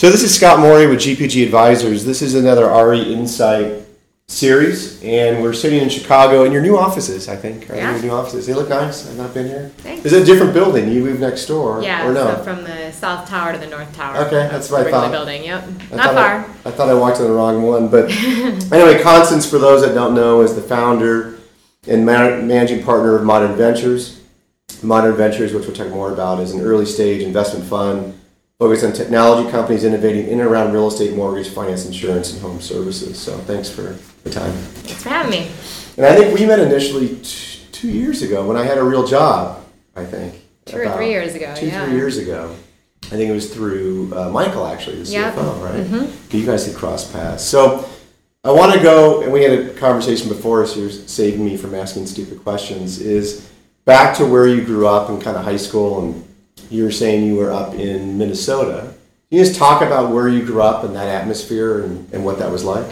So this is Scott Morey with GPG Advisors. This is another RE Insight series, and we're sitting in Chicago in your new offices. I think, right? Yeah. Your new offices. They look nice. I've not been here. Thanks. Is it a different building? You moved next door, Yeah, or no? so from the south tower to the north tower. Okay, that's what I thought. building, yep. I Not thought far. I, I thought I walked in the wrong one, but anyway, Constance, for those that don't know, is the founder and man- managing partner of Moderne Ventures. Moderne Ventures, which we'll talk more about, is an early stage investment fund focused on technology companies innovating in and around real estate, mortgage, finance, insurance, and home services. So thanks for the time. Thanks for having me. And I think we met initially t- two years ago when I had a real job. I think Two or three years ago, Two yeah. three years ago. I think it was through uh, Michael actually, the Yep. CFO, right? Mhm. You guys had crossed paths. So I want to go, and we had a conversation before, so you're saving me from asking stupid questions. Is back to where you grew up in kind of high school, and you were saying you were up in Minnesota. Can you just talk about where you grew up and that atmosphere and, and what that was like?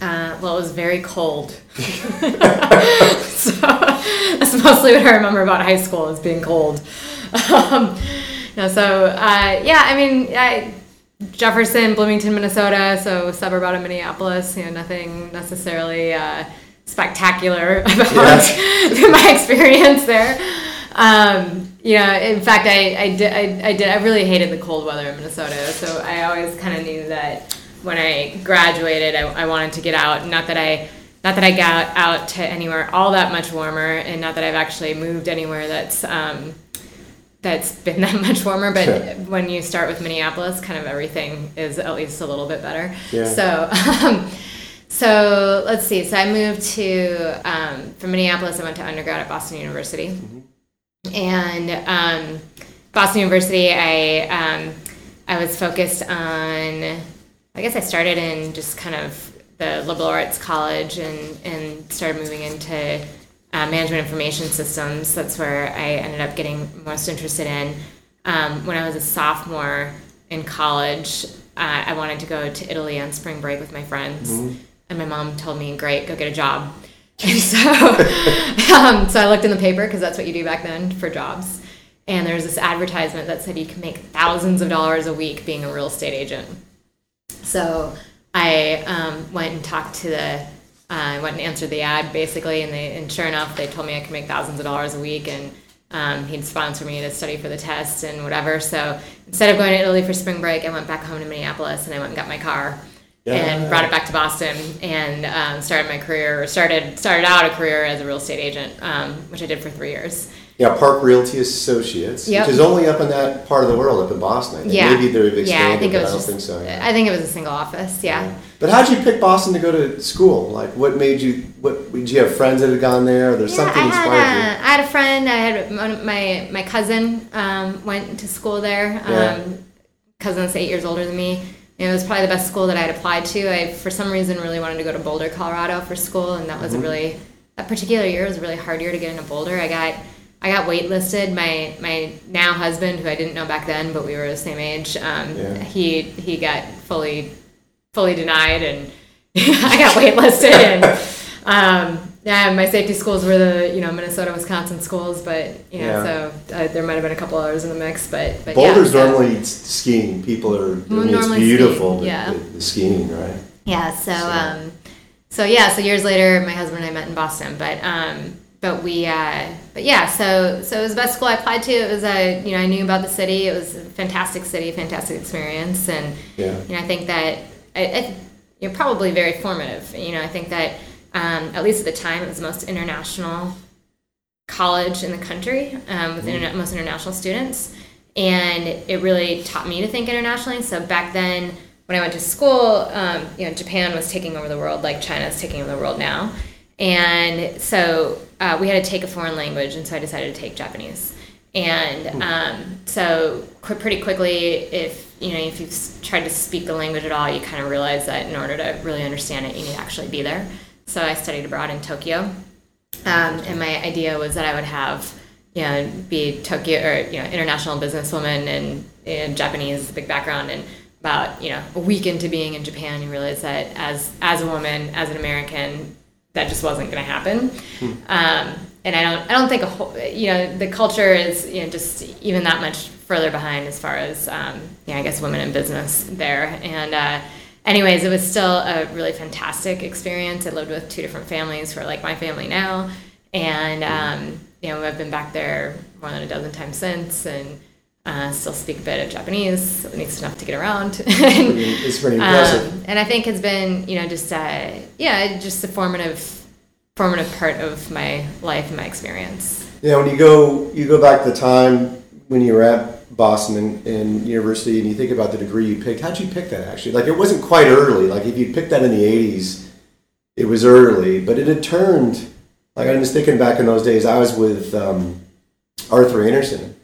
Uh, well, it was very cold. so that's mostly what I remember about high school is being cold. Um, no, so uh, yeah, I mean, I, Jefferson, Bloomington, Minnesota, so suburb out of Minneapolis. You know, nothing necessarily uh, spectacular about my experience there. Um, you know, in fact, I, I did I, I did I really hated the cold weather in Minnesota. So I always kind of knew that when I graduated, I, I wanted to get out. Not that I not that I got out to anywhere all that much warmer, and not that I've actually moved anywhere that's um, that's been that much warmer. But Sure. when you start with Minneapolis, kind of everything is at least a little bit better. Yeah. So. Um, so let's see. So I moved to um, from Minneapolis. I went to undergrad at Boston University, and um, Boston University. I um, I was focused on. I guess I started in just kind of the liberal arts college and and started moving into uh, management information systems. That's where I ended up getting most interested in. Um, when I was a sophomore in college, uh, I wanted to go to Italy on spring break with my friends, and my mom told me, "Great, go get a job." So, um, so I looked in the paper because that's what you do back then for jobs. And there was this advertisement that said you can make thousands of dollars a week being a real estate agent. So I um, went and talked to the, uh, I went and answered the ad basically, and they, and sure enough, they told me I could make thousands of dollars a week, and um, he'd sponsor me to study for the test and whatever. So instead of going to Italy for spring break, I went back home to Minneapolis and I went and got my car. And brought it back to Boston and um, started my career. Started started out a career as a real estate agent, um, which I did for three years. Yeah, Park Realty Associates, Yep. which is only up in that part of the world, up in Boston. I think. Yeah, Maybe they've expanded, yeah. I think it was I don't just. think so. yeah. I think it was a single office. Yeah. But how did you pick Boston to go to school? Like, what made you? What did you have friends that had gone there? Or there's Yeah, something I inspired had, a, I had a friend. I had my my cousin um, went to school there. Yeah. Um, cousin's eight years older than me. It was probably the best school that I had applied to. I, for some reason, really wanted to go to Boulder, Colorado for school, and that was Mm-hmm. a really that particular year was a really hard year to get into Boulder. I got I got waitlisted. My my now husband, who I didn't know back then, but we were the same age. Um, Yeah. He he got fully fully denied, and I got waitlisted, and um, yeah, my safety schools were the you know Minnesota, Wisconsin schools, but you know Yeah. so uh, there might have been a couple others in the mix, but but Boulder's yeah, so- normally s- skiing. People are. I mean, it's beautiful. skiing, yeah. The, the skiing, right? Yeah. So, So- um, so yeah. So years later, my husband and I met in Boston, but um, but we, uh, but yeah. So so it was the best school I applied to. It was a you know I knew about the city. It was a fantastic city, fantastic experience, and Yeah. you know I think that I, I, you're probably very formative. You know I think that um, at least at the time it was the most international college in the country um, with interna- most international students. And it really taught me to think internationally. So back then when i went to school um, you know japan was taking over the world like china is taking over the world now. And so uh, we had to take a foreign language and so i decided to take japanese. And um, so qu- pretty quickly if you know if you've tried to speak the language at all you kind of realize that in order to really understand it you need to actually be there so i studied abroad in tokyo um, and my idea was that I would have, you know, be Tokyo or you know international businesswoman and, and Japanese big background, and about you know a week into being in Japan, you realize that as as a woman, as an American, that just wasn't going to happen. Um, and I don't I don't think a whole, you know the culture is you know just even that much further behind as far as um, yeah I guess women in business there and. Uh, anyways, it was still a really fantastic experience. I lived with two different families who are like my family now, and um, you know I've been back there more than a dozen times since, and uh, still speak a bit of Japanese, at least enough to get around. it's pretty impressive. Um, and I think it's been, you know, just uh, yeah, just a formative, formative part of my life and my experience. Yeah, when you go, you go back to the time when you were at Boston and, and university, and you think about the degree you picked. How'd you pick that? Actually, like it wasn't quite early. Like if you picked that in the '80s, it was early, but it had turned. Like I'm just thinking back in those days, I was with um, Arthur Andersen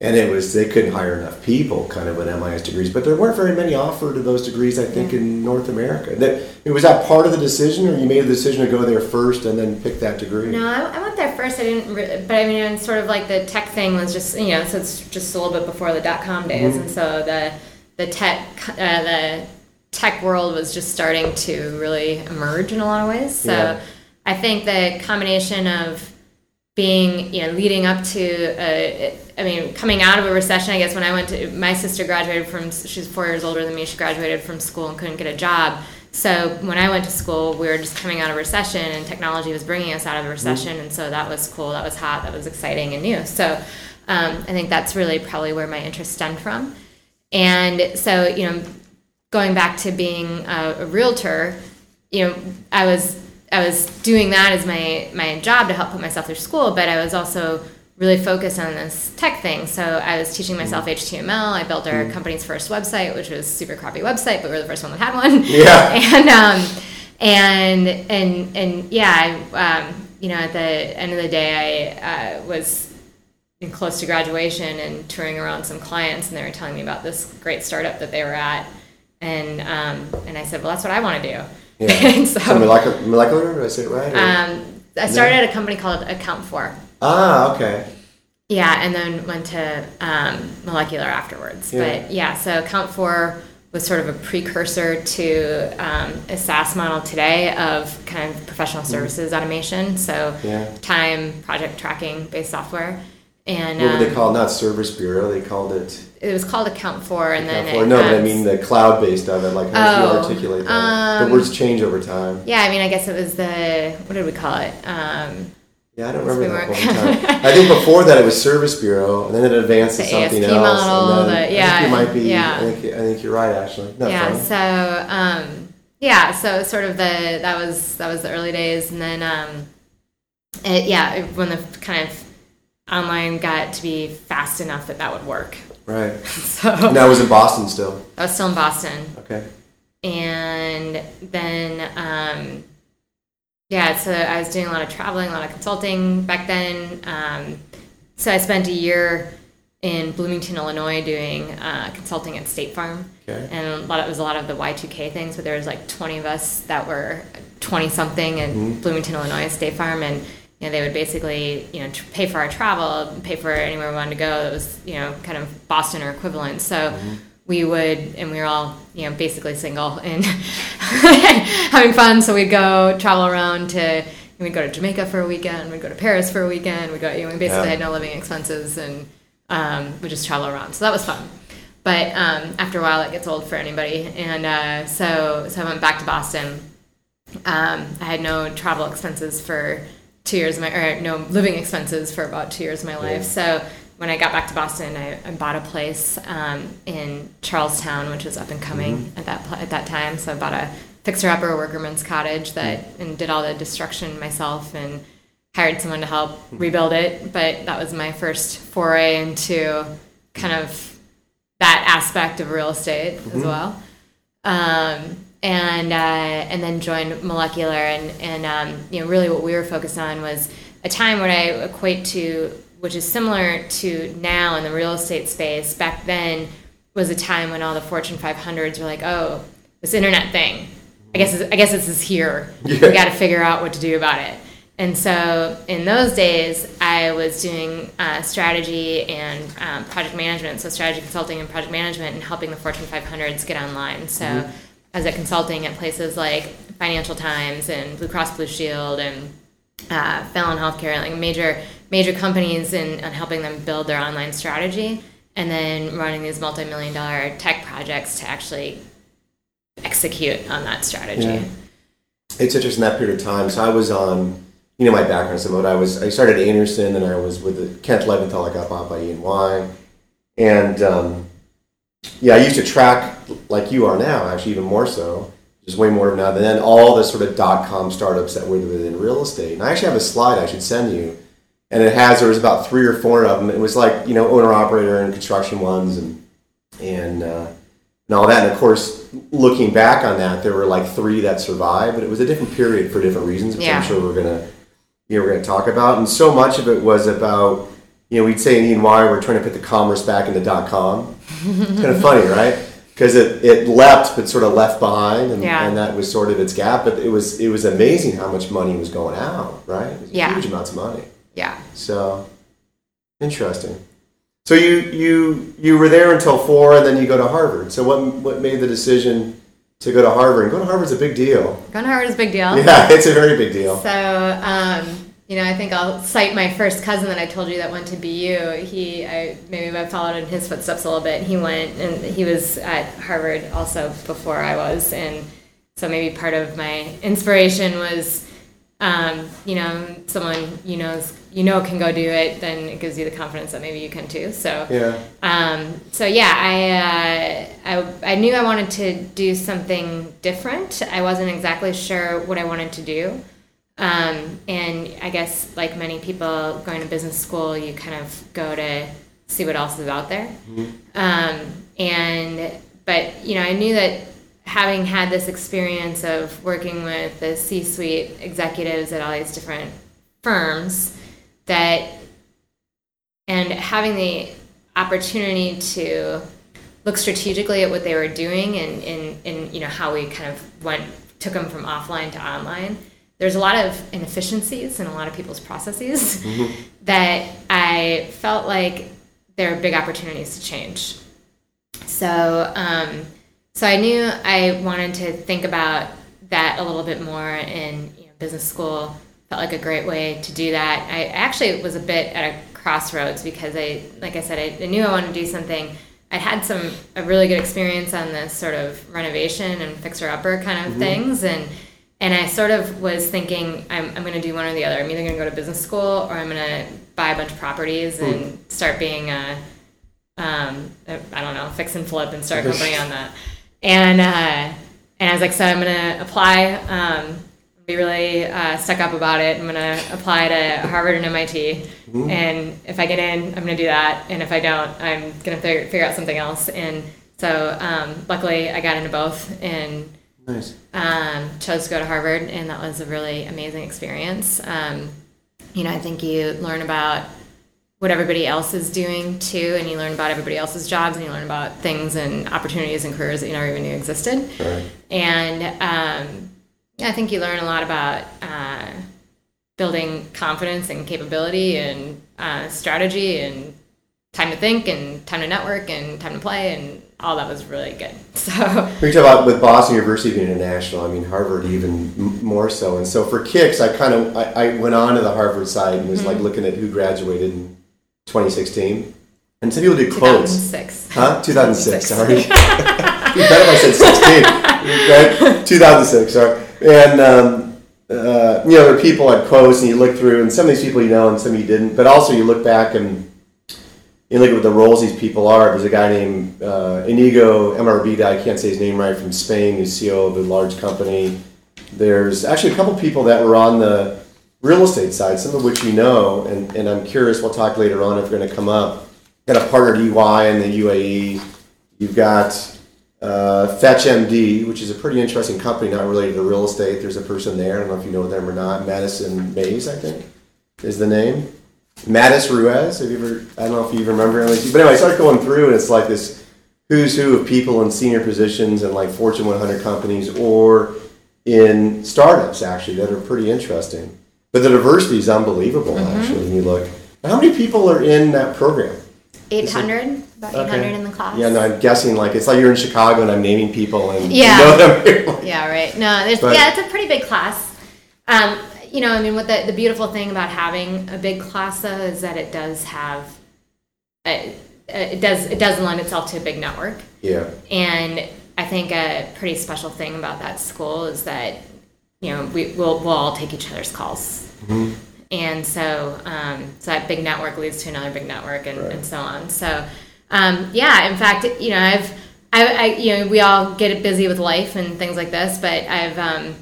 and it was they couldn't hire enough people kind of with MIS degrees, but there weren't very many offered of those degrees. I think yeah. in North America. That was that part of the decision, or you made the decision to go there first and then pick that degree. No, I, I went there first. I didn't, re- but I mean, sort of like the tech thing was just you know, so it's just a little bit before the dot com days, mm-hmm. and so the the tech uh, the tech world was just starting to really emerge in a lot of ways. So yeah. I think the combination of being you know leading up to a, I mean coming out of a recession I guess when I went to my sister graduated from she's four years older than me she graduated from school and couldn't get a job. So when I went to school we were just coming out of recession and technology was bringing us out of recession mm-hmm. and so that was cool that was hot that was exciting and new. So um, I think that's really probably where my interest stemmed from. And so you know going back to being a, a realtor you know I was I was doing that as my my job to help put myself through school, but I was also really focused on this tech thing. So I was teaching myself HTML. Mm. I built our mm. company's first website, which was super crappy website, but we were the first one that had one. Yeah. and um, and and and yeah, I, um, you know, at the end of the day, I uh, was close to graduation and touring around some clients, and they were telling me about this great startup that they were at, and um, and I said, well, that's what I want to do. Yeah. so, so molecular, molecular, did I say it right? Um, I started no? at a company called Account Four. Ah, okay. Yeah, and then went to um, molecular afterwards. Yeah. But yeah, so Account Four was sort of a precursor to um, a SaaS model today of kind of professional mm-hmm. services mm. automation. So yeah. time, project tracking based software. And what um, would they call it? Not Service Bureau. They called it. It was called Account Four, and Account then four. no, but I mean the cloud based of it. Like how oh, do you articulate that? Um, the words change over time. Yeah, I mean, I guess it was the what did we call it? Um, yeah, I don't remember that time. I think before that it was Service Bureau, and then it advanced to something ASP else. Model, the, yeah, I think you might be. Yeah. I think I think you're right, actually. Not yeah. Fun. So um, yeah, so sort of the that was that was the early days, and then um, it, yeah, when the kind of online got to be fast enough that that would work. Right. so and that was in Boston still. I was still in Boston. Okay. And then, um, yeah, so I was doing a lot of traveling, a lot of consulting back then. Um, so I spent a year in Bloomington, Illinois, doing uh, consulting at State Farm. Okay. And a lot of, it was a lot of the Y2K things, but there was like 20 of us that were 20 something in mm-hmm. Bloomington, Illinois, State Farm, and you know, they would basically, you know, pay for our travel, pay for anywhere we wanted to go. It was, you know, kind of Boston or equivalent. So mm-hmm. we would, and we were all, you know, basically single and having fun. So we'd go travel around to, we'd go to Jamaica for a weekend, we'd go to Paris for a weekend, we go, you know, we basically yeah. had no living expenses and um, we just travel around. So that was fun. But um, after a while, it gets old for anybody. And uh, so, so I went back to Boston. Um, I had no travel expenses for two years of my or no living expenses for about two years of my life. Yeah. So when I got back to Boston, I, I bought a place um, in Charlestown, which was up and coming mm-hmm. at that at that time. So I bought a fixer upper workerman's cottage that mm-hmm. and did all the destruction myself and hired someone to help mm-hmm. rebuild it. But that was my first foray into kind of that aspect of real estate as mm-hmm. well. Um, and uh, and then joined Molecular, and and um, you know really what we were focused on was a time what I equate to, which is similar to now in the real estate space. Back then was a time when all the Fortune 500s were like, oh, this internet thing. I guess I guess this is here. Yeah. We got to figure out what to do about it. And so in those days, I was doing uh, strategy and um, project management, so strategy consulting and project management, and helping the Fortune 500s get online. So. Mm-hmm as a consulting at places like Financial Times and Blue Cross Blue Shield and uh, Fallon Healthcare, like major major companies, and, helping them build their online strategy, and then running these multi-million dollar tech projects to actually execute on that strategy. Yeah. It's interesting that period of time. So I was on, you know, my background somewhat. I was I started at Andersen, and I was with the Kenneth Leventhal. I got bought by E&Y, and um, yeah, I used to track like you are now, actually even more so. There's way more now than then all the sort of dot com startups that were within real estate. And I actually have a slide I should send you, and it has there was about three or four of them. It was like you know owner operator and construction ones and and uh, and all that. And of course, looking back on that, there were like three that survived, but it was a different period for different reasons, which Yeah. I'm sure we're gonna you know we're gonna talk about. And so much of it was about you know we'd say in Y we're trying to put the commerce back into dot com. it's kind of funny, right? Because it, it leapt but sort of left behind, and, Yeah. and that was sort of its gap. But it was it was amazing how much money was going out, right? Yeah. huge amounts of money. Yeah. So interesting. So you you you were there until four, and then you go to Harvard. So what what made the decision to go to Harvard? And go to Harvard's a big deal. Going to Harvard is a big deal. Yeah, it's a very big deal. So, um, you know, I think I'll cite my first cousin that I told you that went to BU. He, I maybe I followed in his footsteps a little bit. He went and he was at Harvard also before I was, and so maybe part of my inspiration was, um, you know, someone you know you know can go do it. Then it gives you the confidence that maybe you can too. So. Yeah. Um, so yeah, I, uh, I I knew I wanted to do something different. I wasn't exactly sure what I wanted to do, um, and I guess like many people going to business school, you kind of go to see what else is out there. Um, and but you know, I knew that having had this experience of working with the C-suite executives at all these different firms, that and having the opportunity to look strategically at what they were doing and, and, and you know how we kind of went took them from offline to online there's a lot of inefficiencies in a lot of people's processes that i felt like there are big opportunities to change. So um, so i knew i wanted to think about that a little bit more in you know, business school. Felt like a great way to do that. I actually was a bit at a crossroads because i like i said i, I knew i wanted to do something. I had some a really good experience on this sort of renovation and fixer upper kind of things and and i sort of was thinking i'm, I'm going to do one or the other i'm either going to go to business school or i'm going to buy a bunch of properties and start being a um, I don't know, fix and flip and start a company on that. And uh, and I was like, so I'm gonna apply. Um, be really uh, stuck up about it. I'm gonna apply to Harvard and MIT, and if I get in, I'm gonna do that. And if I don't, I'm gonna figure, figure out something else. And so um, luckily, I got into both and Nice. um, chose to go to Harvard, and that was a really amazing experience. Um, you know, I think you learn about what everybody else is doing too, and you learn about everybody else's jobs, and you learn about things and opportunities and careers that you never even knew existed. Right. And um, I think you learn a lot about uh, building confidence and capability and uh, strategy and time to think and time to network and time to play and all that was really good. So We talk about with Boston University being international. I mean, Harvard even more so. And so for kicks, I kind of I, I went on to the Harvard side and was Mm-hmm. like looking at who graduated in 2016. And some people did quotes. 2006. Huh? 2006, 2006. sorry. you better if I said 16. right? 2006, sorry. And, um, uh, you know, there are people at quotes and you look through, and some of these people you know and some you didn't. But also you look back and you look at what the roles these people are. There's a guy named uh, Inigo MRB, I can't say his name right, from Spain, who's CEO of a large company. There's actually a couple people that were on the real estate side, some of which you know, and, and I'm curious, we'll talk later on if they're going to come up. Got a partner at EY in the UAE. You've got uh, FetchMD, which is a pretty interesting company, not related to real estate. There's a person there, I don't know if you know them or not, Madison Mays, I think, is the name. Mattis Ruiz, have you ever, I don't know if you remember him, but anyway, I started going through and it's like this who's who of people in senior positions and like Fortune 100 companies or in startups actually that are pretty interesting. But the diversity is unbelievable actually when you look. How many people are in that program? 800, about 800 in the class. Yeah, no, I'm guessing like it's like you're in Chicago and I'm naming people and Yeah. you know them. Yeah, right. No, there's But- yeah, it's a pretty big class. Um, you know, I mean, what the, the beautiful thing about having a big class though is that it does have, a, it does it does lend itself to a big network. Yeah. And I think a pretty special thing about that school is that you know we will we'll all take each other's calls. Mm-hmm. And so, um, so that big network leads to another big network, and, Right. and so on. So, um, yeah. In fact, you know, I've, I, I, you know, we all get busy with life and things like this, but I've, um,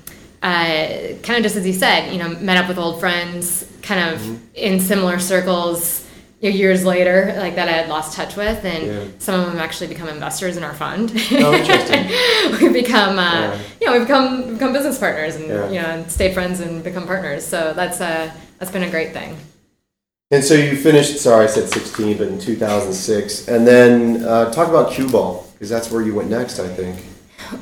uh, kind of just as you said, you know, met up with old friends, kind of Mm-hmm. in similar circles. you know, Years later, like that, I had lost touch with, and Yeah. some of them actually become investors in our fund. Oh, interesting. we become, uh, Yeah. you know, we become become business partners, and Yeah. you know, and stay friends and become partners. So that's uh, that's been a great thing. And so you finished, sorry, I said 16, but in 2006. And then uh, talk about cue ball, because that's where you went next, I think.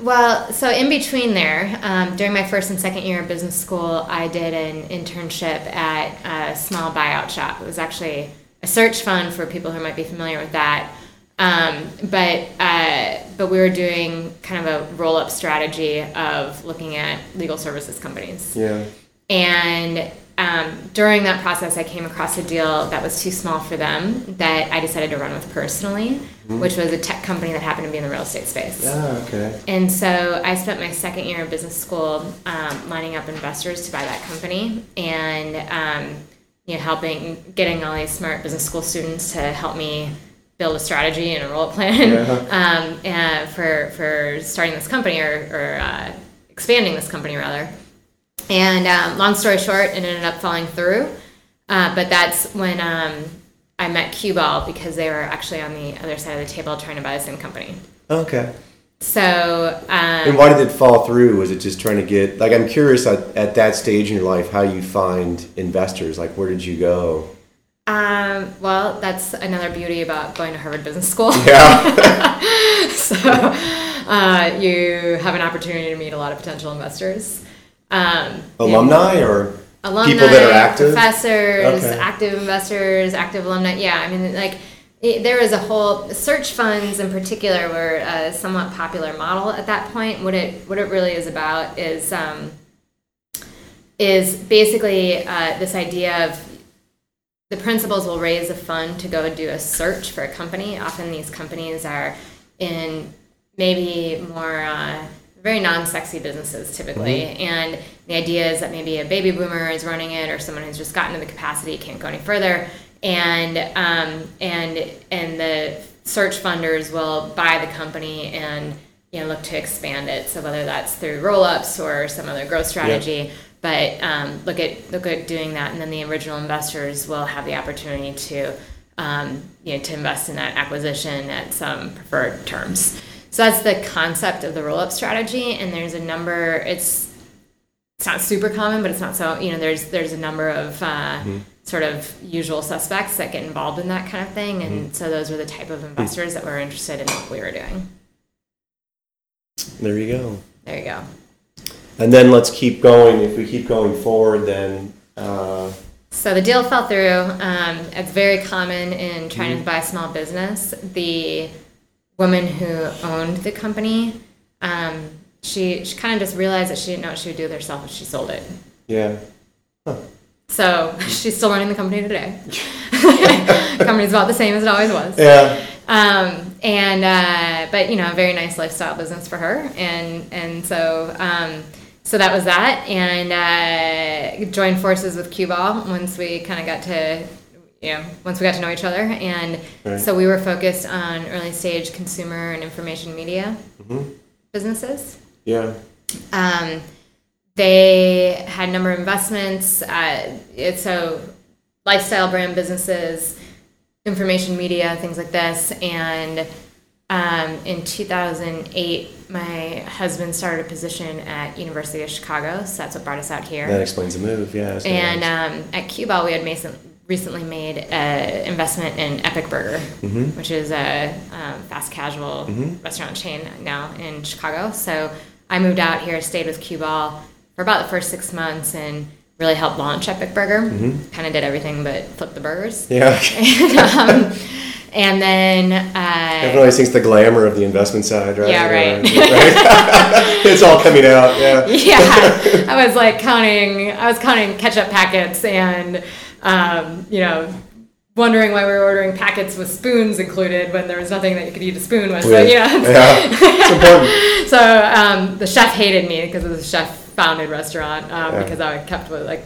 Well, so in between there, um, during my first and second year of business school, I did an internship at a small buyout shop. It was actually a search fund for people who might be familiar with that. Um, but uh, but we were doing kind of a roll up strategy of looking at legal services companies. Yeah. And um, during that process, I came across a deal that was too small for them that I decided to run with personally, which was a tech company that happened to be in the real estate space. Ah, okay. And so I spent my second year of business school um, lining up investors to buy that company and um, you know helping getting all these smart business school students to help me build a strategy and a roll plan um, and for for starting this company or, or uh, expanding this company rather. And um, long story short, it ended up falling through. Uh, but that's when um, I met Cue Ball because they were actually on the other side of the table trying to buy the same company. Okay. So, um, And why did it fall through? Was it just trying to get, like, I'm curious at, at that stage in your life how you find investors. Like, where did you go? um, well, that's another beauty about going to Harvard Business School. Yeah. so, uh, you have an opportunity to meet a lot of potential investors. Um, Alumni or alumni, people that are active? professors, Okay. active investors, active alumni. Yeah, I mean, like it, there was a whole search funds in particular were a somewhat popular model at that point. What it what it really is about is um, is basically uh, this idea of the principals will raise a fund to go do a search for a company. Often these companies are in maybe more uh, very non-sexy businesses typically, and the idea is that maybe a baby boomer is running it, or someone who's just gotten to the capacity can't go any further, and um, and and the search funders will buy the company and you know look to expand it. So whether that's through roll-ups or some other growth strategy. But um, look at look at doing that, and then the original investors will have the opportunity to um, you know to invest in that acquisition at some preferred terms. So that's the concept of the roll up strategy, and there's a number. It's it's not super common, but it's not so you know there's there's a number of uh, sort of usual suspects that get involved in that kind of thing, and so those were the type of investors that were interested in what we were doing. There you go. There you go. And then let's keep going. If we keep going forward, then uh, So the deal fell through. Um, it's very common in trying to buy a small business. The woman who owned the company, um, she, she kind of just realized that she didn't know what she would do with herself if she sold it. yeah. So she's still running the company today. Company's about the same as it always was. Yeah. Um, and uh, but you know, a very nice lifestyle business for her, and and so um, so that was that, and uh, joined forces with Cue Ball once we kind of got to you know once we got to know each other, and Right. so we were focused on early stage consumer and information media businesses. Yeah. Um, they had a number of investments. Uh, it's so lifestyle brand businesses, information media, things like this. And um, in 2008, my husband started a position at University of Chicago, so that's what brought us out here. That explains the move. Yeah. And um, at Cue Ball, we had Mason recently made an investment in Epic Burger, which is a um, fast casual restaurant chain now in Chicago. So I moved out here, stayed with Cue Ball for about the first six months, and really helped launch Epic Burger. Kind of did everything but flip the burgers yeah. and, um, and then Everyone uh, always thinks the glamour of the investment side, right? Yeah, right. Right? it's all coming out. Yeah. yeah, I was like counting. I was counting ketchup packets, and um, you know, wondering why we were ordering packets with spoons included when there was nothing that you could eat a spoon with. So With- yeah, yeah. So um, the chef hated me because it was a chef founded restaurant um, Yeah. because I kept with like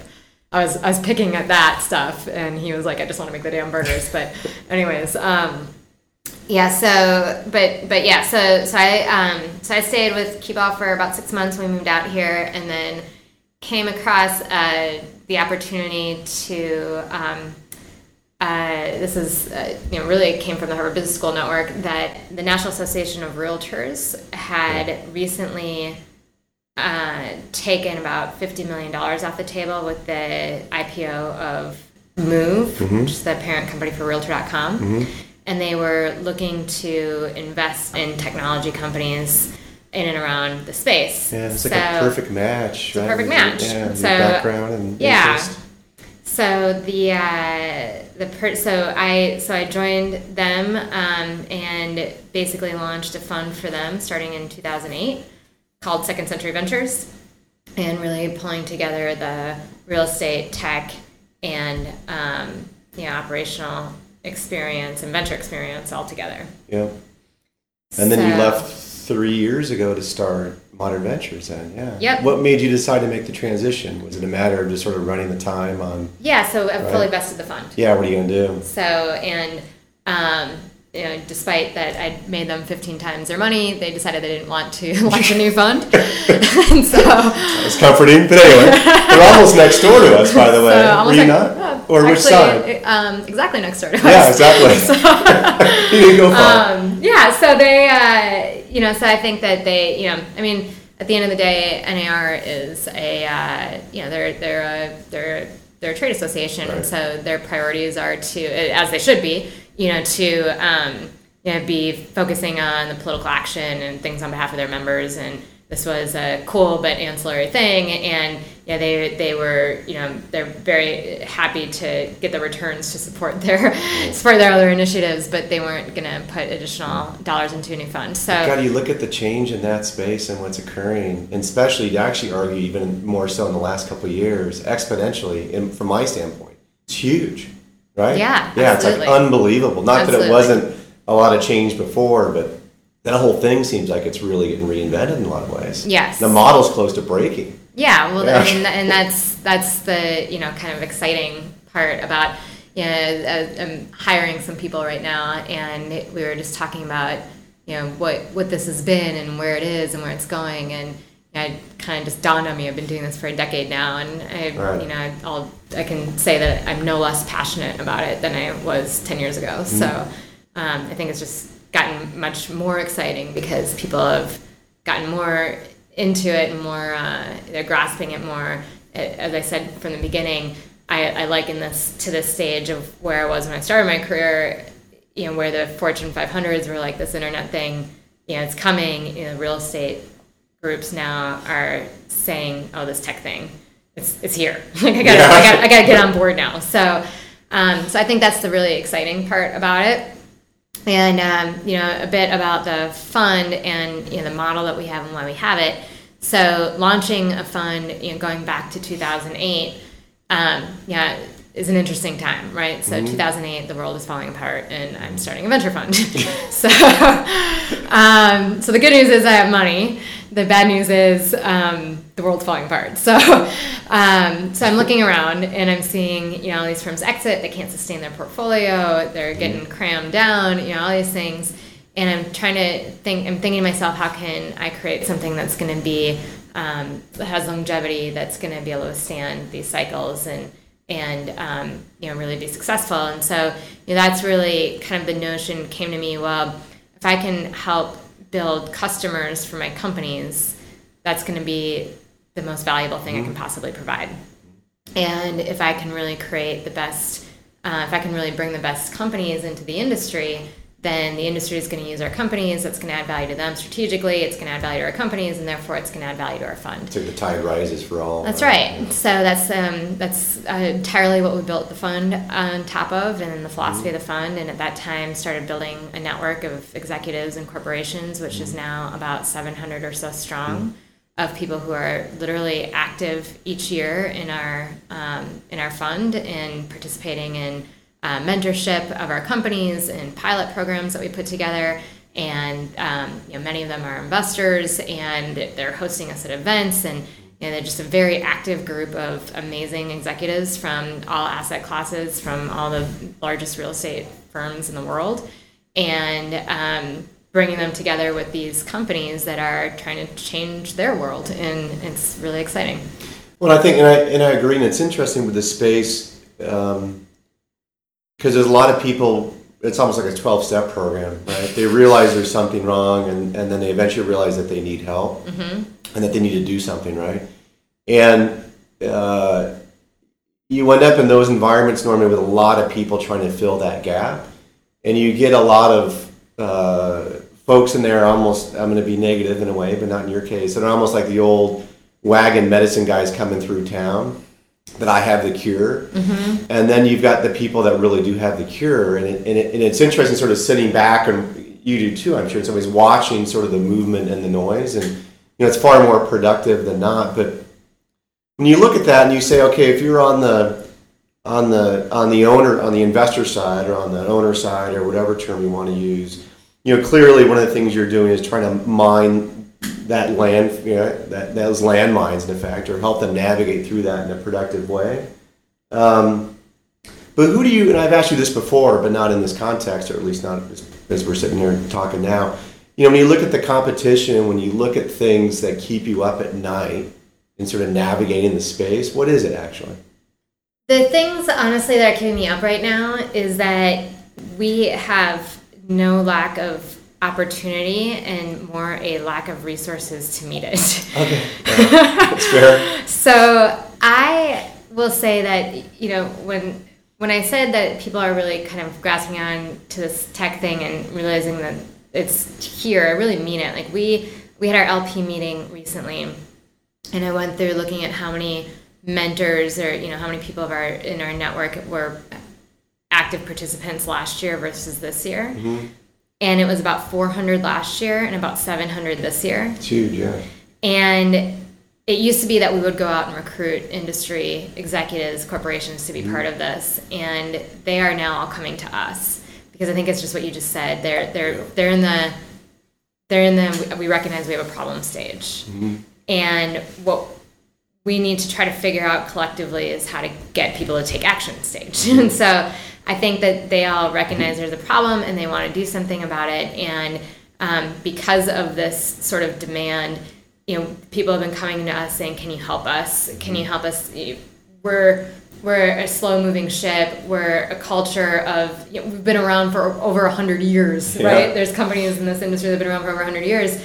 I was I was picking at that stuff and he was like I just want to make the damn burgers but anyways um, yeah so but but yeah so so I um, so I stayed with Cue Ball for about six months when we moved out here and then came across uh, the opportunity to um, uh, this is uh, you know really came from the Harvard Business School network that the National Association of Realtors had recently uh, taken about fifty million dollars off the table with the IPO of Move, which is the parent company for Realtor.com, and they were looking to invest in technology companies in and around the space. Yeah, it's like a perfect match. a right? perfect match. Yeah, So, background and yeah. interest. So the uh, the per- so I so I joined them um, and basically launched a fund for them starting in 2008 called Second Century Ventures, and really pulling together the real estate, tech, and um, you know, operational experience and venture experience all together. Yeah. And then you left three years ago to start Moderne Ventures. Then, yeah. Yep. What made you decide to make the transition? Was it a matter of just sort of running the time on? Yeah, so I've fully Right. vested the fund. Yeah. What are you gonna do? So, and, um, you know, despite that I'd made them 15 times their money, they decided they didn't want to launch a new fund. and so, It's comforting, but anyway, they're almost next door to us, by the way. so Were you like- not? or which actually, side? Um, exactly next door to us. Yeah, exactly. you didn't go far. Um, yeah, so they, uh, you know, so I think that they, you know, I mean, at the end of the day, NAR is a, uh, you know, they're they're a they're they're a trade association, and so their priorities are to, as they should be, you know, to um, you know be focusing on the political action and things on behalf of their members. And this was a cool but ancillary thing. And yeah they they were you know they're very happy to get the returns to support their support their other initiatives but they weren't going to put additional dollars into a new fund. So God, you look at the change in that space and what's occurring, and especially to actually argue even more so in the last couple of years, exponentially, in, from my standpoint, it's huge, right? Yeah, yeah, it's like unbelievable. Not that it wasn't a lot of change before, but that whole thing seems like it's really getting reinvented in a lot of ways. Yes. the model's close to breaking. Yeah, well, Yeah. I mean, and that's that's the you know kind of exciting part about you know uh, I'm hiring some people right now, and we were just talking about you know what what this has been and where it is and where it's going, and it kind of just dawned on me. I've been doing this for a decade now, and I Right. you know I'll I can say that I'm no less passionate about it than I was ten years ago. So um, I think it's just gotten much more exciting because people have gotten more into it and more uh, they're grasping it more as i said from the beginning I, I liken this to this stage of where i was when i started my career you know where the fortune 500s were like this internet thing you know it's coming you know real estate groups now are saying oh this tech thing it's, it's here like I gotta, Yeah. I gotta i gotta get on board now so um, so i think that's the really exciting part about it and um, you know a bit about the fund and you know the model that we have and why we have it. So launching a fund, you know, going back to 2008, um, yeah, is an interesting time, right? So 2008, the world is falling apart, and I'm starting a venture fund. so, um, so the good news is I have money. The bad news is um, the world's falling apart. So, um, so I'm looking around and I'm seeing, you know, all these firms exit. They can't sustain their portfolio. They're getting crammed down. You know, all these things. And I'm trying to think. I'm thinking to myself, how can I create something that's going to be um, has longevity, that's going to be able to withstand these cycles and and um, you know really be successful. And so you know, that's really kind of the notion came to me. Well, if I can help build customers for my companies, that's going to be the most valuable thing I can possibly provide. And if I can really create the best, uh, if I can really bring the best companies into the industry, then the industry is going to use our companies. That's going to add value to them strategically. It's going to add value to our companies, and therefore it's going to add value to our fund. So the tide rises for all. That's right. So that's um, that's uh, entirely what we built the fund on top of, and the philosophy mm-hmm. of the fund. And at that time, started building a network of executives and corporations, which mm-hmm. is now about 700 or so strong. Mm-hmm. Of people who are literally active each year in our um, in our fund and participating in uh, mentorship of our companies and pilot programs that we put together. And um, you know, many of them are investors, and they're hosting us at events, and you know, they're just a very active group of amazing executives from all asset classes, from all the largest real estate firms in the world, and um, bringing them together with these companies that are trying to change their world, and it's really exciting. Well, I think, and I, and I agree, and it's interesting with the space. Um, because there's a lot of people it's almost like a 12 step program right? They realize there's something wrong and, and then they eventually realize that they need help mm-hmm. and that they need to do something right? And uh, you end up in those environments normally with a lot of people trying to fill that gap and you get a lot of uh, folks in there almost i'm going to be negative in a way but not in your case and almost like the old wagon medicine guys coming through town that I have the cure. Mm-hmm. And then you've got the people that really do have the cure. And, it, and, it, and, it's interesting sort of sitting back, and you do too, I'm sure, in some ways, watching sort of the movement and the noise. And, you know, it's far more productive than not. But when you look at that and you say, okay, if you're on the, on the on the owner on the investor side or on the owner side or whatever term you want to use you know clearly one of the things you're doing is trying to mine that land, you know, that those landmines in effect, or help them navigate through that in a productive way. Um, but who do you? And I've asked you this before, but not in this context, or at least not as, as we're sitting here talking now. You know, when you look at the competition, when you look at things that keep you up at night and sort of navigating the space, what is it actually? The things, honestly, that are keeping me up right now is that we have no lack of opportunity and more a lack of resources to meet it. Okay, yeah, that's fair. so I will say that you know when when I said that people are really kind of grasping on to this tech thing and realizing that it's here, I really mean it. Like we we had our LP meeting recently, and I went through looking at how many mentors or you know how many people of our in our network were active participants last year versus this year. Mm-hmm and it was about 400 last year and about 700 this year. It's huge, yeah. And it used to be that we would go out and recruit industry executives, corporations to be mm-hmm. part of this, and they are now all coming to us because I think it's just what you just said. They're they're yeah. they're in the they're in the we recognize we have a problem stage, mm-hmm. and what we need to try to figure out collectively is how to get people to take action stage, and so I think that they all recognize there's a problem and they want to do something about it. And um, because of this sort of demand, you know, people have been coming to us saying, "Can you help us? Can you help us?" We're we're a slow moving ship. We're a culture of you know, we've been around for over a hundred years, yeah. right? There's companies in this industry that have been around for over hundred years.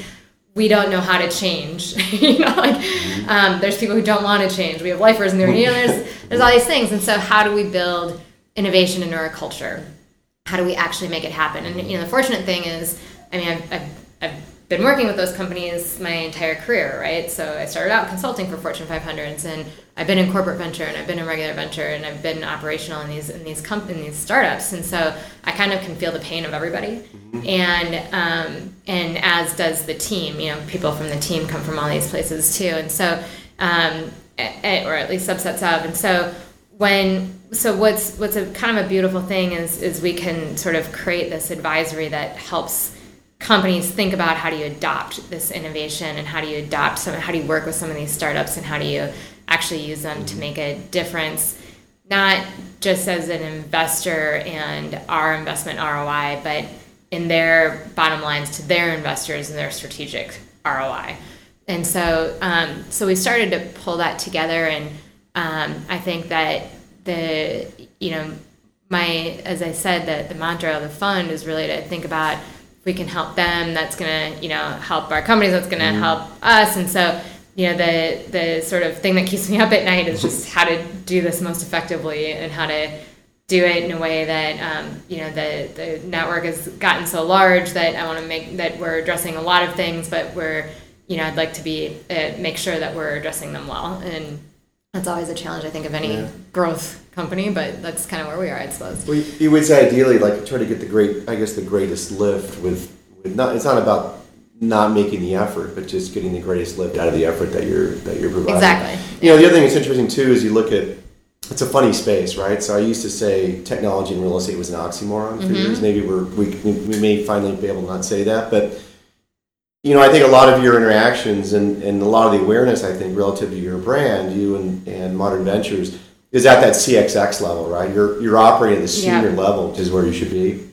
We don't know how to change. you know, like mm-hmm. um, there's people who don't want to change. We have lifers and there, you know, there's there's all these things. And so, how do we build innovation into our culture? How do we actually make it happen? And you know, the fortunate thing is, I mean, I've, I've, I've been working with those companies my entire career, right? So I started out consulting for Fortune 500s, and I've been in corporate venture, and I've been in regular venture, and I've been operational in these in these companies, startups, and so I kind of can feel the pain of everybody, mm-hmm. and um, and as does the team. You know, people from the team come from all these places too, and so um, or at least subsets of, and so when so what's what's a kind of a beautiful thing is is we can sort of create this advisory that helps companies think about how do you adopt this innovation and how do you adopt some how do you work with some of these startups and how do you actually use them to make a difference? Not just as an investor and our investment ROI but in their bottom lines to their investors and their strategic ROI and so um, so we started to pull that together and um, I think that the you know my as I said that the mantra of the fund is really to think about if we can help them that's going to you know help our companies that's going to mm. help us and so you know the the sort of thing that keeps me up at night is just how to do this most effectively and how to do it in a way that um, you know the the network has gotten so large that I want to make that we're addressing a lot of things, but we're you know I'd like to be uh, make sure that we're addressing them well, and that's always a challenge I think of any Yeah. growth company, but that's kind of where we are, I suppose. Well, you- would say ideally, like try to get the great, I guess, the greatest lift with, with not. It's not about not making the effort, but just getting the greatest lift out of the effort that you're that you're providing. Exactly. You know, the other thing that's interesting too is you look at. It's a funny space, right? So I used to say technology and real estate was an oxymoron for Mhm. years. Maybe we're, we we may finally be able to not say that, but you know, I think a lot of your interactions and, and a lot of the awareness, I think, relative to your brand, you and, and Moderne Ventures, is at that CXO level, right? You're, you're operating at the Yeah. senior level, which is where you should be.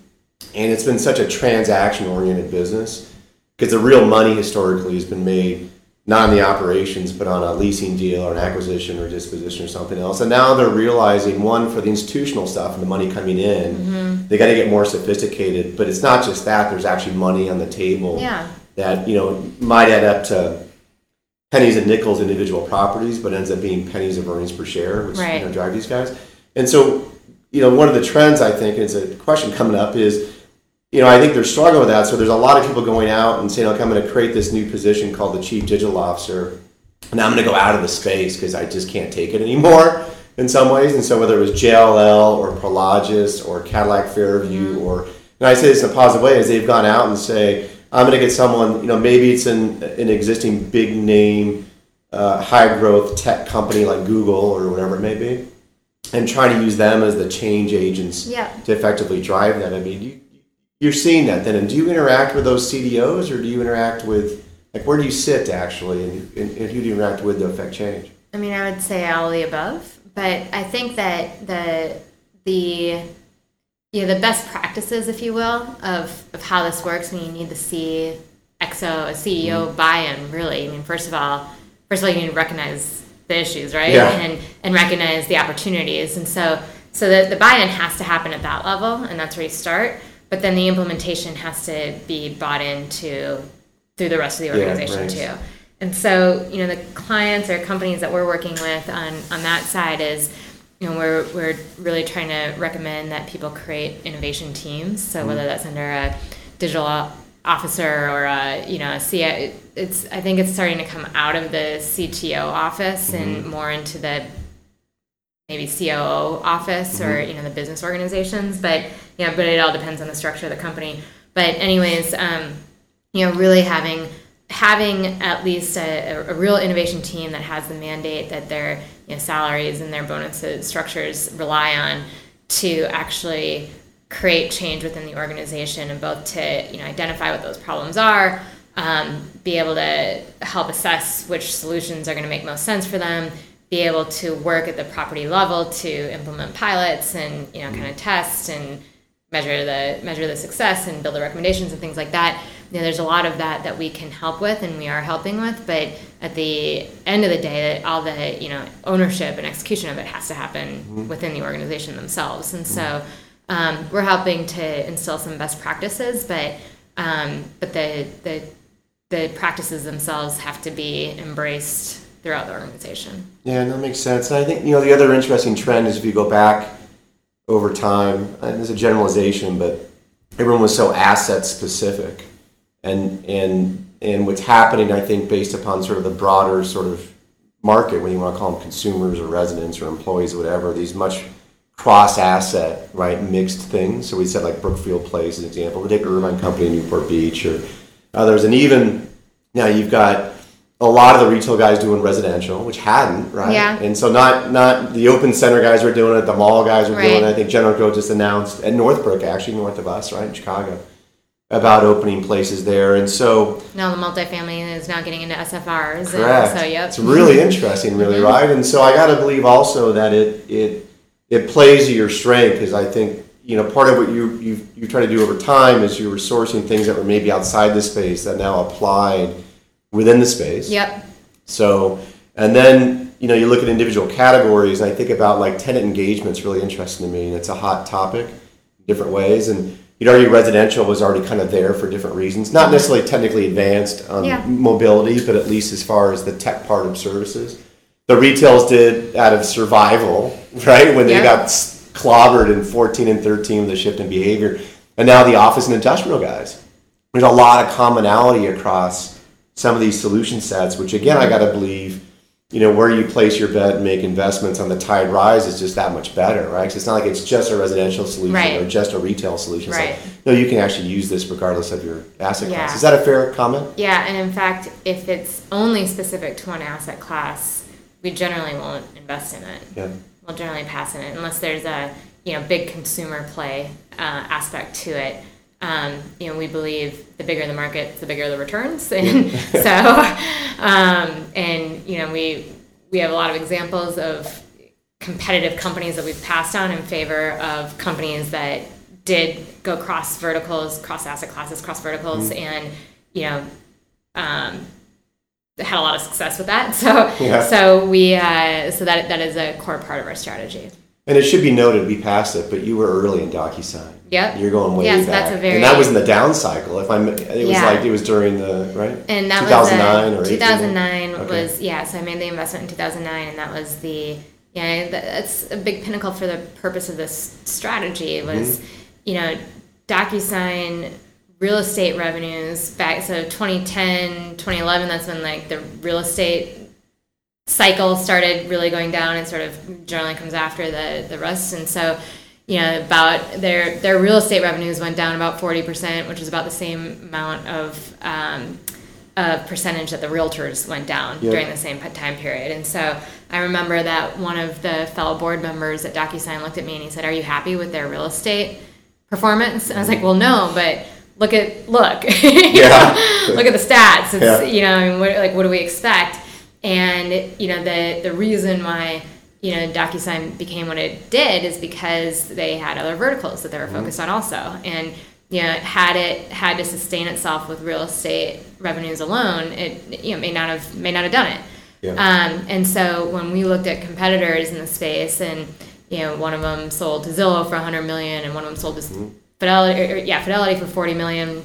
And it's been such a transaction oriented business because the real money historically has been made not in the operations, but on a leasing deal or an acquisition or disposition or something else. And now they're realizing one for the institutional stuff and the money coming in, Mm-hmm. they got to get more sophisticated. But it's not just that; there's actually money on the table Yeah. That you know might add up to pennies and nickels individual properties, but ends up being pennies of earnings per share, which Right. you know drive these guys. And so, you know, one of the trends I think is a question coming up is, you know, I think they're struggling with that. So there's a lot of people going out and saying, okay, I'm going to create this new position called the chief digital officer, and I'm going to go out of the space because I just can't take it anymore in some ways. And so whether it was JLL or Prologis or Cadillac Fairview mm-hmm. or, and I say this in a positive way, is they've gone out and say, I'm going to get someone, you know, maybe it's an, an existing big name, uh, high growth tech company like Google or whatever it may be, and try to use them as the change agents Yeah. to effectively drive that. I mean, you, you're seeing that then. And do you interact with those CDOs or do you interact with, like, where do you sit actually and, and, and who do you interact with to affect change? I mean, I would say all of the above, but I think that the the you know the best practices, if you will, of, of how this works, and you need to see EXO, a CEO mm-hmm. buy-in. Really, I mean, first of all, first of all, you need to recognize the issues, right, Yeah. and and recognize the opportunities, and so so the, the buy-in has to happen at that level, and that's where you start. But then the implementation has to be bought into through the rest of the Yeah, organization right. too. And so, you know, the clients or companies that we're working with on, on that side is, you know, we're, we're really trying to recommend that people create innovation teams. So whether mm-hmm. that's under a digital officer or a, you know, a C, it's, I think it's starting to come out of the CTO office and mm-hmm. more into the maybe COO office or mm-hmm. you know the business organizations, but you know, but it all depends on the structure of the company. But anyways, um, you know, really having having at least a, a real innovation team that has the mandate that their you know, salaries and their bonuses structures rely on to actually create change within the organization and both to you know identify what those problems are um, be able to help assess which solutions are going to make most sense for them be able to work at the property level to implement pilots and you know kind of test and measure the measure the success and build the recommendations and things like that. You know, there's a lot of that that we can help with and we are helping with, but at the end of the day, all the you know ownership and execution of it has to happen within the organization themselves. And so um, we're helping to instill some best practices, but um, but the the the practices themselves have to be embraced throughout the organization. Yeah, that makes sense. And I think you know the other interesting trend is if you go back over time, and there's a generalization, but everyone was so asset specific, and and and what's happening, I think, based upon sort of the broader sort of market, when you want to call them consumers or residents or employees or whatever, these much cross asset, right, mixed things. So we said like Brookfield Place as an example, the Dick Irvine Company in Newport Beach or others, and even now you've got a lot of the retail guys doing residential, which hadn't, right? Yeah. And so not not the open center guys were doing it, the mall guys were doing it. I think General Growth just announced at Northbrook, actually north of us, right in Chicago, about opening places there. And so Now the multifamily is now getting into SFRs. Correct. So yep. It's really interesting, really, Mhm. right? And so I got to believe also that it it it plays to your strength because I think you know part of what you you you try to do over time is you were sourcing things that were maybe outside the space that now applied within the space. Yep. So, and then, you know, you look at individual categories, and I think about like tenant engagement is really interesting to me, and it's a hot topic in different ways. And you'd argue residential was already kind of there for different reasons, not mm-hmm. necessarily technically advanced on Yeah. mobility, but at least as far as the tech part of services. The retails did out of survival, right? When they Yeah. got clobbered in 14 and 13 with the shift in behavior. And now the office and industrial guys. There's a lot of commonality across some of these solution sets, which again, I got to believe, you know, where you place your bet and make investments on the tide rise is just that much better, right? Because it's not like it's just a residential solution Right. or just a retail solution. It's Right. like, no, you can actually use this regardless of your asset Yeah. class. Is that a fair comment? Yeah, and in fact, if it's only specific to one asset class, we generally won't invest in it. Yeah. We'll generally pass in it unless there's a you know big consumer play uh, aspect to it. Um, you know, we believe the bigger the market, the bigger the returns, and so um, and you know we we have a lot of examples of competitive companies that we've passed on in favor of companies that did go cross verticals, cross asset classes, cross verticals, and you know um, had a lot of success with that. So Yeah. so we uh, so that that is a core part of our strategy. And it should be noted, we passed it, but you were early in DocuSign. Yep. You're going way Yes, back. that's a very- and that was in the down cycle. If I'm, it was Yeah. like it was during the right. And that 2009 or was 18? uh, 2009 Okay. was yeah. So I made the investment in 2009, and that was the yeah. That's a big pinnacle for the purpose of this strategy was Mm-hmm. you know DocuSign real estate revenues back so 2010 2011 that's when like the real estate cycle started really going down and sort of generally comes after the the rest and so you know about their their real estate revenues went down about 40% which is about the same amount of um, a percentage that the realtors went down Yep. during the same time period and so i remember that one of the fellow board members at docusign looked at me and he said are you happy with their real estate performance and i was like well no but look at look Yeah. know, look at the stats it's Yeah. you know I mean, what, like what do we expect and you know the the reason why you know DocuSign became what it did is because they had other verticals that they were focused on also, and you know had it had to sustain itself with real estate revenues alone, it you know may not have may not have done it. Yeah. Um, and so when we looked at competitors in the space, and you know one of them sold to Zillow for 100 million, and one of them sold to Fidelity, or, or, yeah, Fidelity for 40 million,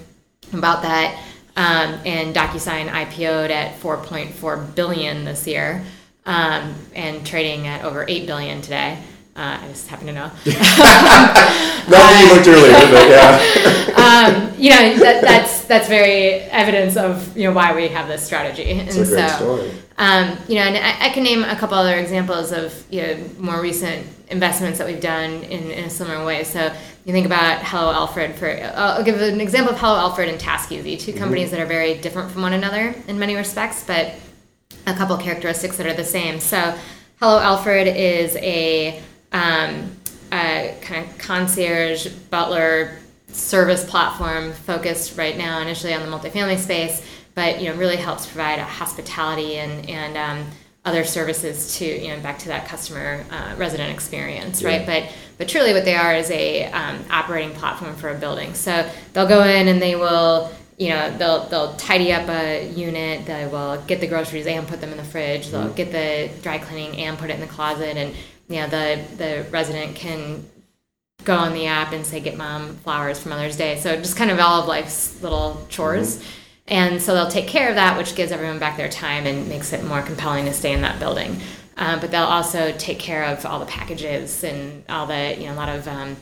about that. Um, and DocuSign IPO'd at 4.4 billion this year, um, and trading at over 8 billion today. Uh, I just happen to know. Not that you looked earlier, but yeah. um, you know that, that's that's very evidence of you know why we have this strategy. And It's a great so, story. Um, you know, and I, I can name a couple other examples of you know more recent investments that we've done in, in a similar way. So you think about Hello Alfred for I'll give an example of Hello Alfred and TaskEasy, 2 companies that are very different from one another in many respects, but a couple characteristics that are the same. So Hello Alfred is a, um, a kind of concierge butler service platform focused right now initially on the multifamily space, but you know really helps provide a hospitality and and um, other services to you know back to that customer uh, resident experience, Yeah. right? But but truly what they are is a um, operating platform for a building. So they'll go in and they will you know they'll they'll tidy up a unit they will get the groceries and put them in the fridge they'll get the dry cleaning and put it in the closet and you know the the resident can go on the app and say get mom flowers for mother's day so just kind of all of life's little chores and so they'll take care of that which gives everyone back their time and makes it more compelling to stay in that building. Um, but they'll also take care of all the packages and all the you know a lot of um,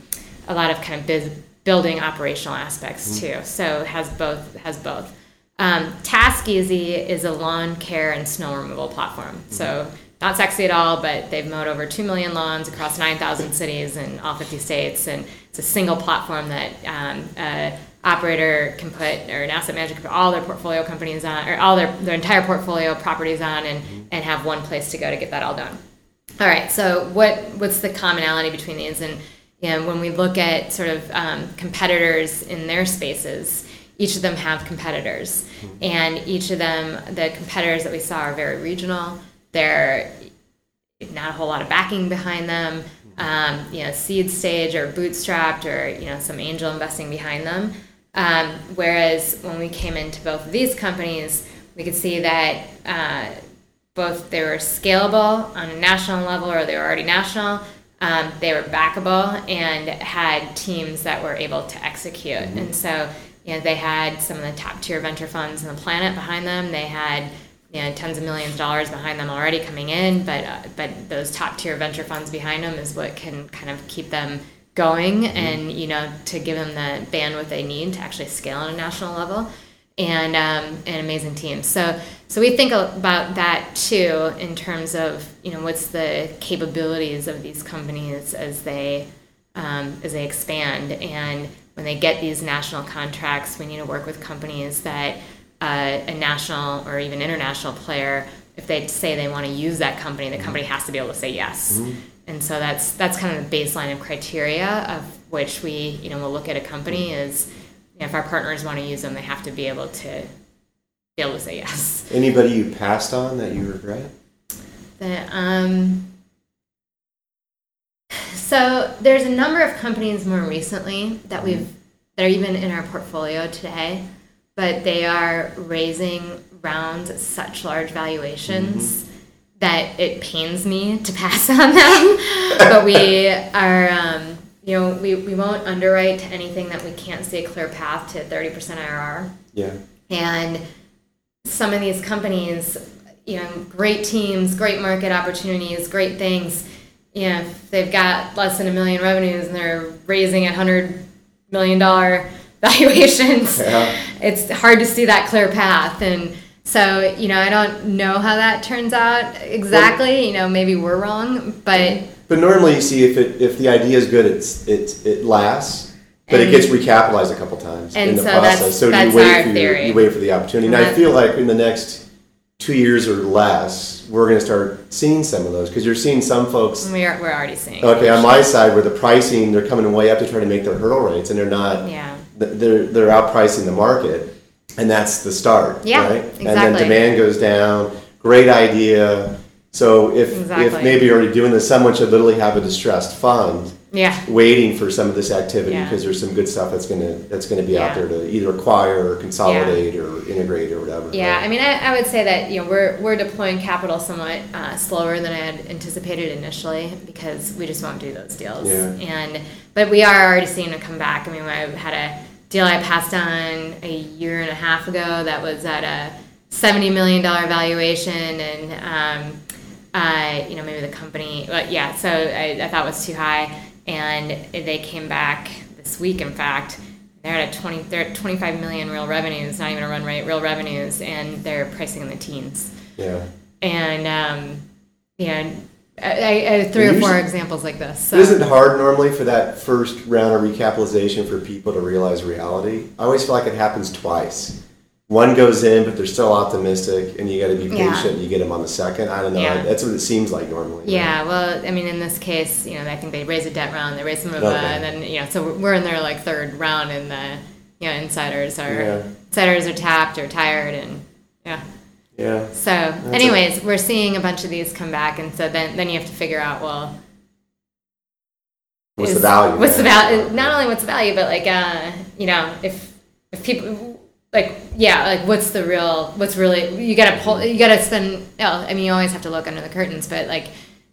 a lot of kind of biz- building operational aspects too. So has both has both. Um, TaskEasy is a lawn care and snow removal platform. So not sexy at all, but they've mowed over 2 million lawns across 9,000 cities and all 50 states. And it's a single platform that um, a operator can put, or an asset manager can put all their portfolio companies on, or all their, their entire portfolio properties on and, and have one place to go to get that all done. All right. So what what's the commonality between these? And you know, when we look at sort of um, competitors in their spaces, each of them have competitors, and each of them, the competitors that we saw are very regional. They're not a whole lot of backing behind them. Um, you know, seed stage or bootstrapped or you know some angel investing behind them. Um, whereas when we came into both of these companies, we could see that uh, both they were scalable on a national level or they were already national. Um, they were backable and had teams that were able to execute. And so, you know, they had some of the top tier venture funds on the planet behind them. They had, you know, tens of millions of dollars behind them already coming in, but uh, but those top tier venture funds behind them is what can kind of keep them going mm-hmm. and you know to give them the bandwidth they need to actually scale on a national level and um, an amazing team. So so we think about that too in terms of you know what's the capabilities of these companies as they um, as they expand and when they get these national contracts, we need to work with companies that uh, a national or even international player, if they say they want to use that company, the company has to be able to say yes. Mm-hmm. And so that's that's kind of the baseline of criteria of which we you know will look at a company is you know, if our partners want to use them, they have to be able to be able to say yes. Anybody you passed on that you regret? That um. So there's a number of companies more recently that mm-hmm. we've that are even in our portfolio today but they are raising rounds at such large valuations mm-hmm. That it pains me to pass on them. but we are, um, you know, we, we won't underwrite to anything that we can't see a clear path to 30% IRR. Yeah. And some of these companies, you know, great teams, great market opportunities, great things. You know, if they've got less than a million revenues and they're raising a hundred million dollar valuations, yeah. it's hard to see that clear path. And so, you know, I don't know how that turns out exactly. Well, you know, maybe we're wrong, but but normally you see if it if the idea is good, it's it it lasts. But and, it gets recapitalized a couple times in the so process. That's, so that's you wait for your, you wait for the opportunity. And, and I feel like in the next two years or less, we're going to start seeing some of those because you're seeing some folks. We are, we're already seeing. Okay, on my side, where the pricing, they're coming way up to try to make their hurdle rates, and they're not. Yeah they're they're outpricing the market, and that's the start. Yeah, right? exactly. And then demand goes down. Great idea. So if exactly. if maybe you're already doing this, someone should literally have a distressed fund. Yeah. Waiting for some of this activity because yeah. there's some good stuff that's gonna that's gonna be yeah. out there to either acquire or consolidate or integrate or whatever. Yeah, right? I mean, I, I, would say that you know we're we're deploying capital somewhat uh, slower than I had anticipated initially because we just won't do those deals. Yeah. And but we are already seeing it come back. I mean, I had a deal I passed on a year and a half ago that was at a seventy million dollar valuation, and um, uh, you know maybe the company, but yeah, so I, I thought was too high, and they came back this week. In fact, they're at 20 they're at 25 million real revenues not even a run rate real revenues and they're pricing in the teens. Yeah. And um, yeah I, I, three or four examples like this. So. Isn't hard normally for that first round of recapitalization for people to realize reality? I always feel like it happens twice. One goes in, but they're still optimistic, and you got to be patient. Yeah. You get them on the second. I don't know. Yeah. That's what it seems like normally. Yeah. Right? Well, I mean, in this case, you know, I think they raise a debt round, they raise some of okay. and then you know, so we're in their like third round, and the you know insiders are yeah. insiders are tapped or tired, and yeah. Yeah. So, That's anyways, a- we're seeing a bunch of these come back, and so then then you have to figure out well. What's is, the value? What's the value? Not only what's the value, but like uh, you know, if if people like yeah, like what's the real? What's really you gotta pull? You gotta spend. Oh, I mean, you always have to look under the curtains, but like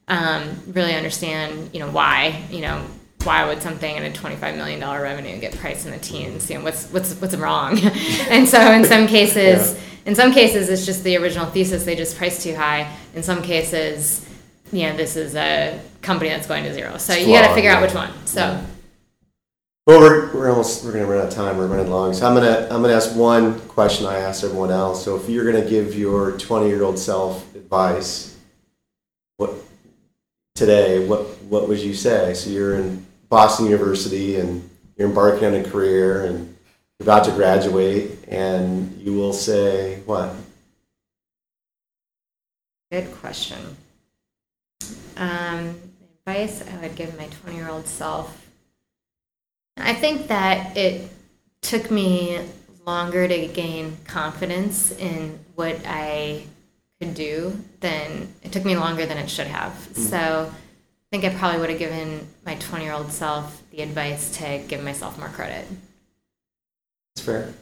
um, really understand, you know, why you know why would something in a $25 million revenue get priced in the teens you know what's what's what's wrong and so in some cases yeah in some cases it's just the original thesis they just priced too high. In some cases you know this is a company that's going to zero. So you got to figure yeah. out which one so. Yeah. well we're, we're almost we're going to run out of time. We're running long. So i'm going to i'm going to ask one question i asked everyone else. So if you're going to give your 20 year old self advice what today what what would you say? So you're in boston university and you're embarking on a career and about to graduate, and you will say what? Good question. Um, advice I would give my 20 year old self. I think that it took me longer to gain confidence in what I could do than it took me longer than it should have. Mm-hmm. So I think I probably would have given my 20 year old self the advice to give myself more credit. That's fair.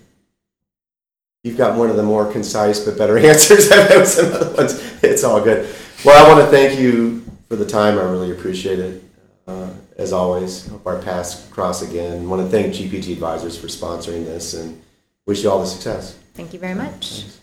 You've got one of the more concise but better answers. I've had some other ones. It's all good. Well, I want to thank you for the time. I really appreciate it. Uh, as always, hope our paths cross again. I want to thank GPG Advisors for sponsoring this and wish you all the success. Thank you very much. Thanks.